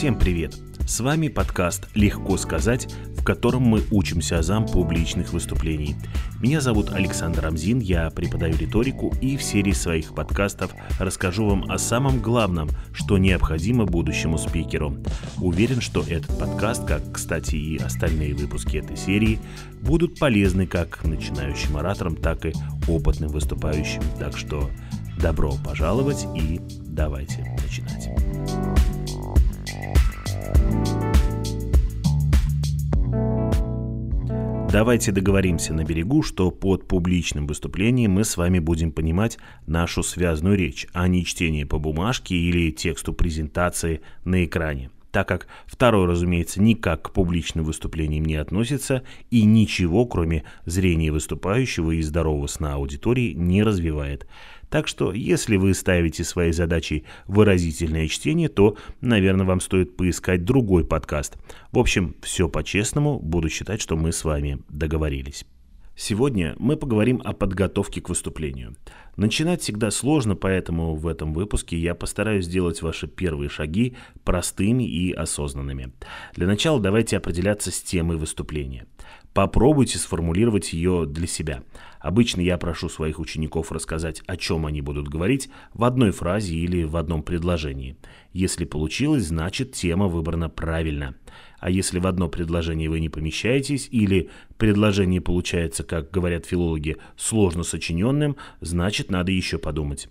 Всем привет! С вами подкаст «Легко сказать», в котором мы учимся азам публичных выступлений. Меня зовут Александр Амзин, я преподаю риторику и в серии своих подкастов расскажу вам о самом главном, что необходимо будущему спикеру. Уверен, что этот подкаст, как, кстати, и остальные выпуски этой серии, будут полезны как начинающим ораторам, так и опытным выступающим. Так что добро пожаловать и давайте начинать. Давайте договоримся на берегу, что под публичным выступлением мы с вами будем понимать нашу связанную речь, а не чтение по бумажке или тексту презентации на экране так как второй, разумеется, никак к публичным выступлениям не относится и ничего, кроме зрения выступающего и здорового сна аудитории, не развивает. Так что, если вы ставите своей задачей выразительное чтение, то, наверное, вам стоит поискать другой подкаст. В общем, все по-честному, буду считать, что мы с вами договорились. Сегодня мы поговорим о подготовке к выступлению. Начинать всегда сложно, поэтому в этом выпуске я постараюсь сделать ваши первые шаги простыми и осознанными. Для начала давайте определяться с темой выступления. Попробуйте сформулировать ее для себя. Обычно я прошу своих учеников рассказать, о чем они будут говорить в одной фразе или в одном предложении. Если получилось, значит тема выбрана правильно. А если в одно предложение вы не помещаетесь или предложение получается, как говорят филологи, сложно сочиненным, значит надо еще подумать.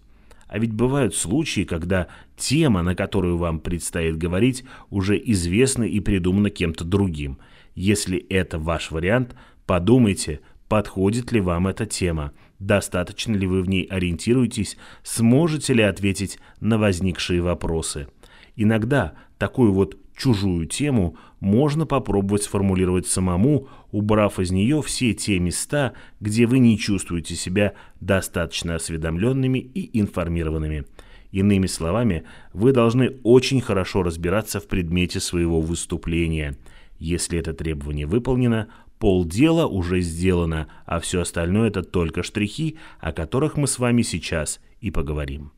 А ведь бывают случаи, когда тема, на которую вам предстоит говорить, уже известна и придумана кем-то другим. Если это ваш вариант, подумайте, подходит ли вам эта тема, достаточно ли вы в ней ориентируетесь, сможете ли ответить на возникшие вопросы. Иногда такую вот чужую тему можно попробовать сформулировать самому, убрав из нее все те места, где вы не чувствуете себя достаточно осведомленными и информированными. Иными словами, вы должны очень хорошо разбираться в предмете своего выступления. Если это требование выполнено, полдела уже сделано, а все остальное это только штрихи, о которых мы с вами сейчас и поговорим.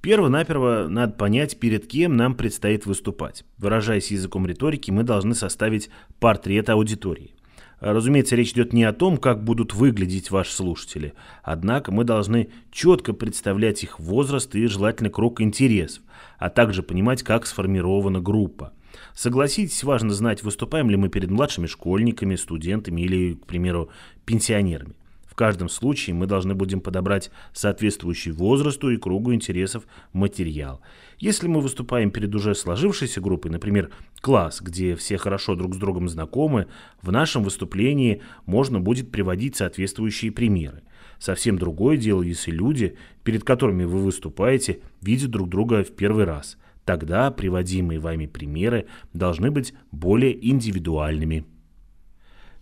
Перво-наперво надо понять, перед кем нам предстоит выступать. Выражаясь языком риторики, мы должны составить портрет аудитории. Разумеется, речь идет не о том, как будут выглядеть ваши слушатели, однако мы должны четко представлять их возраст и желательно круг интересов, а также понимать, как сформирована группа. Согласитесь, важно знать, выступаем ли мы перед младшими школьниками, студентами или, к примеру, пенсионерами. В каждом случае мы должны будем подобрать соответствующий возрасту и кругу интересов материал. Если мы выступаем перед уже сложившейся группой, например, класс, где все хорошо друг с другом знакомы, в нашем выступлении можно будет приводить соответствующие примеры. Совсем другое дело, если люди, перед которыми вы выступаете, видят друг друга в первый раз. Тогда приводимые вами примеры должны быть более индивидуальными.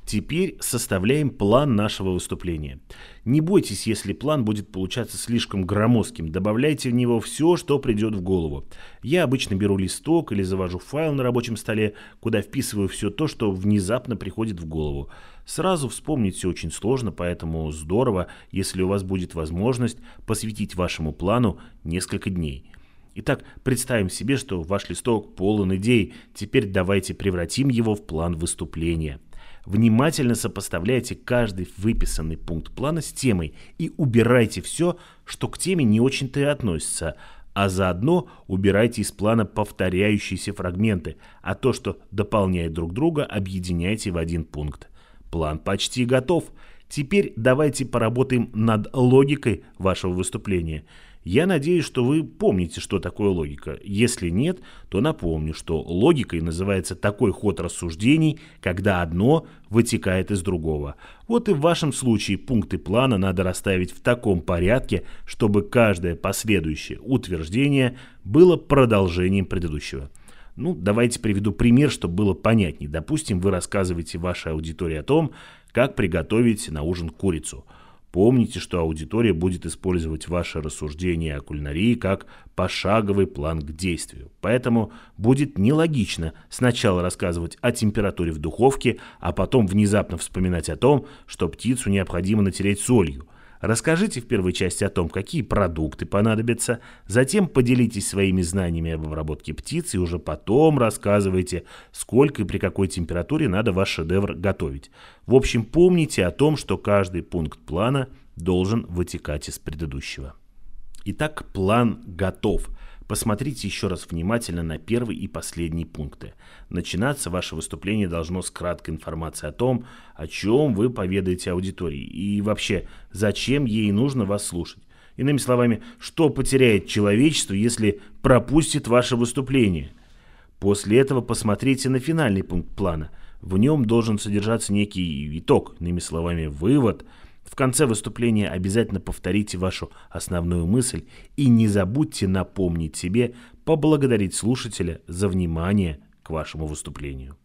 Теперь составляем план нашего выступления. Не бойтесь, если план будет получаться слишком громоздким, добавляйте в него все, что придет в голову. Я обычно беру листок или завожу файл на рабочем столе, куда вписываю все то, что внезапно приходит в голову. Сразу вспомнить все очень сложно, поэтому здорово, если у вас будет возможность посвятить вашему плану несколько дней. Итак, представим себе, что ваш листок полон идей, теперь давайте превратим его в план выступления – Внимательно сопоставляйте каждый выписанный пункт плана с темой и убирайте все, что к теме не очень-то и относится, а заодно убирайте из плана повторяющиеся фрагменты, а то, что дополняет друг друга, объединяйте в один пункт. План почти готов. Теперь давайте поработаем над логикой вашего выступления – я надеюсь, что вы помните, что такое логика. Если нет, то напомню, что логикой называется такой ход рассуждений, когда одно вытекает из другого. Вот и в вашем случае пункты плана надо расставить в таком порядке, чтобы каждое последующее утверждение было продолжением предыдущего. Ну, давайте приведу пример, чтобы было понятнее. Допустим, вы рассказываете вашей аудитории о том, как приготовить на ужин курицу – Помните, что аудитория будет использовать ваше рассуждение о кулинарии как пошаговый план к действию. Поэтому будет нелогично сначала рассказывать о температуре в духовке, а потом внезапно вспоминать о том, что птицу необходимо натереть солью. Расскажите в первой части о том, какие продукты понадобятся, затем поделитесь своими знаниями об обработке птиц и уже потом рассказывайте, сколько и при какой температуре надо ваш шедевр готовить. В общем, помните о том, что каждый пункт плана должен вытекать из предыдущего. Итак, план готов. Посмотрите еще раз внимательно на первый и последний пункты. Начинаться ваше выступление должно с краткой информации о том, о чем вы поведаете аудитории и вообще, зачем ей нужно вас слушать. Иными словами, что потеряет человечество, если пропустит ваше выступление. После этого посмотрите на финальный пункт плана. В нем должен содержаться некий итог, иными словами, вывод – в конце выступления обязательно повторите вашу основную мысль и не забудьте напомнить себе поблагодарить слушателя за внимание к вашему выступлению.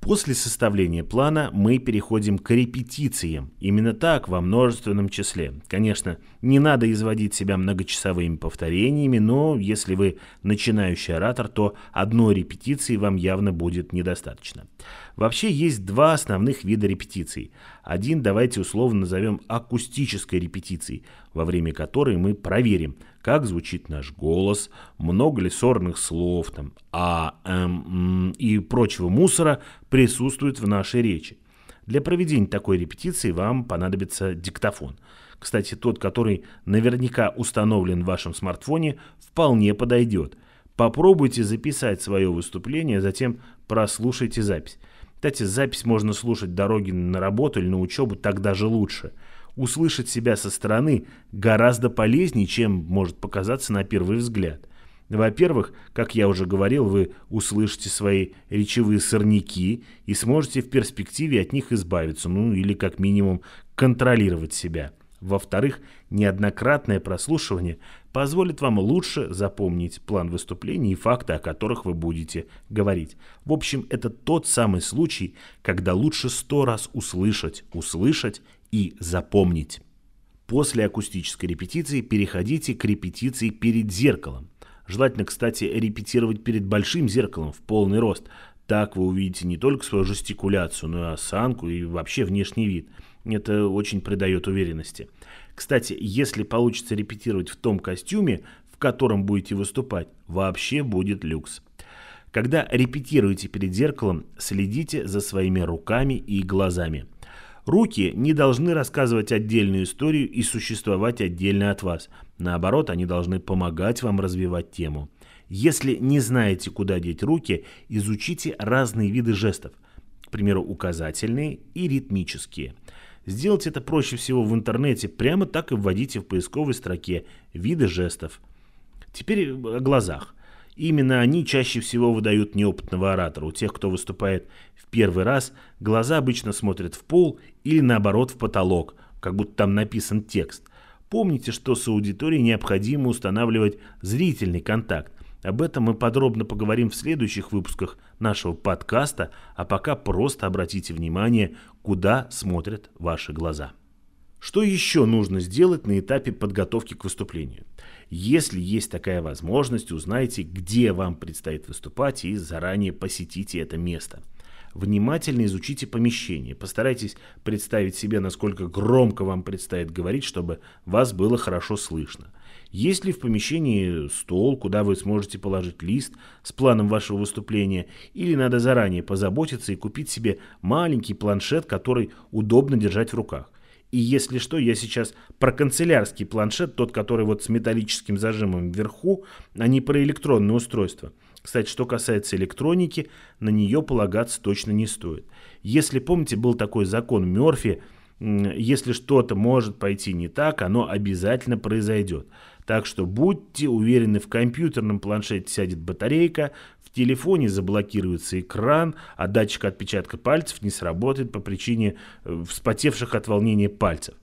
После составления плана мы переходим к репетициям. Именно так, во множественном числе. Конечно, не надо изводить себя многочасовыми повторениями, но если вы начинающий оратор, то одной репетиции вам явно будет недостаточно. Вообще есть два основных вида репетиций. Один давайте условно назовем акустической репетицией, во время которой мы проверим, как звучит наш голос, много ли сорных слов, там, а, эм, и прочего мусора присутствует в нашей речи. Для проведения такой репетиции вам понадобится диктофон. Кстати, тот, который наверняка установлен в вашем смартфоне, вполне подойдет. Попробуйте записать свое выступление, затем прослушайте запись. Кстати, запись можно слушать дороги на работу или на учебу, так даже лучше. Услышать себя со стороны гораздо полезнее, чем может показаться на первый взгляд. Во-первых, как я уже говорил, вы услышите свои речевые сорняки и сможете в перспективе от них избавиться, ну или как минимум контролировать себя. Во-вторых, неоднократное прослушивание позволит вам лучше запомнить план выступления и факты, о которых вы будете говорить. В общем, это тот самый случай, когда лучше сто раз услышать, услышать и запомнить. После акустической репетиции переходите к репетиции перед зеркалом. Желательно, кстати, репетировать перед большим зеркалом в полный рост. Так вы увидите не только свою жестикуляцию, но и осанку и вообще внешний вид – это очень придает уверенности. Кстати, если получится репетировать в том костюме, в котором будете выступать, вообще будет люкс. Когда репетируете перед зеркалом, следите за своими руками и глазами. Руки не должны рассказывать отдельную историю и существовать отдельно от вас. Наоборот, они должны помогать вам развивать тему. Если не знаете, куда деть руки, изучите разные виды жестов. К примеру, указательные и ритмические – Сделать это проще всего в интернете, прямо так и вводите в поисковой строке виды жестов. Теперь о глазах. Именно они чаще всего выдают неопытного оратора. У тех, кто выступает в первый раз, глаза обычно смотрят в пол или наоборот в потолок, как будто там написан текст. Помните, что с аудиторией необходимо устанавливать зрительный контакт. Об этом мы подробно поговорим в следующих выпусках нашего подкаста, а пока просто обратите внимание, куда смотрят ваши глаза. Что еще нужно сделать на этапе подготовки к выступлению? Если есть такая возможность, узнайте, где вам предстоит выступать и заранее посетите это место. Внимательно изучите помещение, постарайтесь представить себе, насколько громко вам предстоит говорить, чтобы вас было хорошо слышно. Есть ли в помещении стол, куда вы сможете положить лист с планом вашего выступления, или надо заранее позаботиться и купить себе маленький планшет, который удобно держать в руках. И если что, я сейчас про канцелярский планшет, тот, который вот с металлическим зажимом вверху, а не про электронное устройство. Кстати, что касается электроники, на нее полагаться точно не стоит. Если помните, был такой закон Мерфи, если что-то может пойти не так, оно обязательно произойдет. Так что будьте уверены, в компьютерном планшете сядет батарейка, в телефоне заблокируется экран, а датчик отпечатка пальцев не сработает по причине э, вспотевших от волнения пальцев.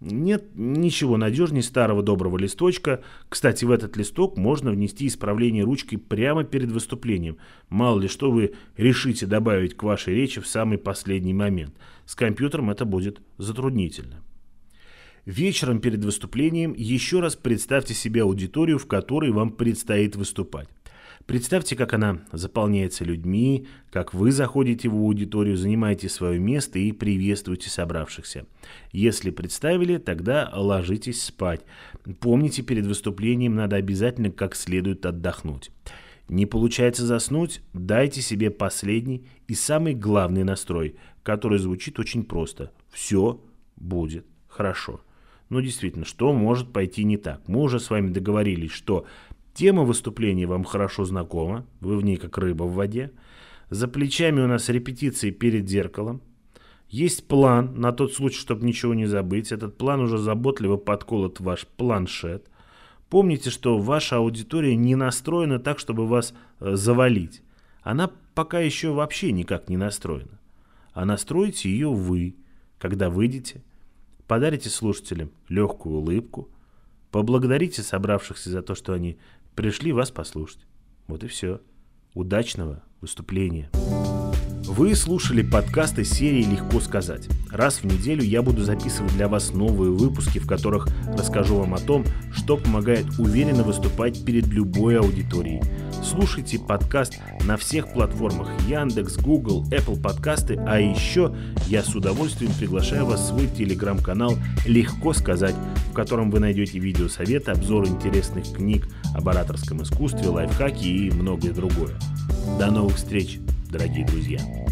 Нет ничего надежнее старого доброго листочка. Кстати, в этот листок можно внести исправление ручкой прямо перед выступлением. Мало ли что вы решите добавить к вашей речи в самый последний момент. С компьютером это будет затруднительно. Вечером перед выступлением еще раз представьте себе аудиторию, в которой вам предстоит выступать. Представьте, как она заполняется людьми, как вы заходите в аудиторию, занимаете свое место и приветствуете собравшихся. Если представили, тогда ложитесь спать. Помните, перед выступлением надо обязательно как следует отдохнуть. Не получается заснуть, дайте себе последний и самый главный настрой, который звучит очень просто. Все будет хорошо. Но действительно, что может пойти не так? Мы уже с вами договорились, что Тема выступления вам хорошо знакома, вы в ней как рыба в воде. За плечами у нас репетиции перед зеркалом. Есть план на тот случай, чтобы ничего не забыть. Этот план уже заботливо подколот ваш планшет. Помните, что ваша аудитория не настроена так, чтобы вас э, завалить. Она пока еще вообще никак не настроена. А настроите ее вы, когда выйдете, подарите слушателям легкую улыбку, поблагодарите собравшихся за то, что они пришли вас послушать. Вот и все. Удачного выступления. Вы слушали подкасты серии «Легко сказать». Раз в неделю я буду записывать для вас новые выпуски, в которых расскажу вам о том, что помогает уверенно выступать перед любой аудиторией. Слушайте подкаст на всех платформах Яндекс, Google, Apple подкасты, а еще я с удовольствием приглашаю вас в свой телеграм-канал «Легко сказать», в котором вы найдете видеосоветы, обзоры интересных книг об ораторском искусстве, лайфхаки и многое другое. До новых встреч, дорогие друзья!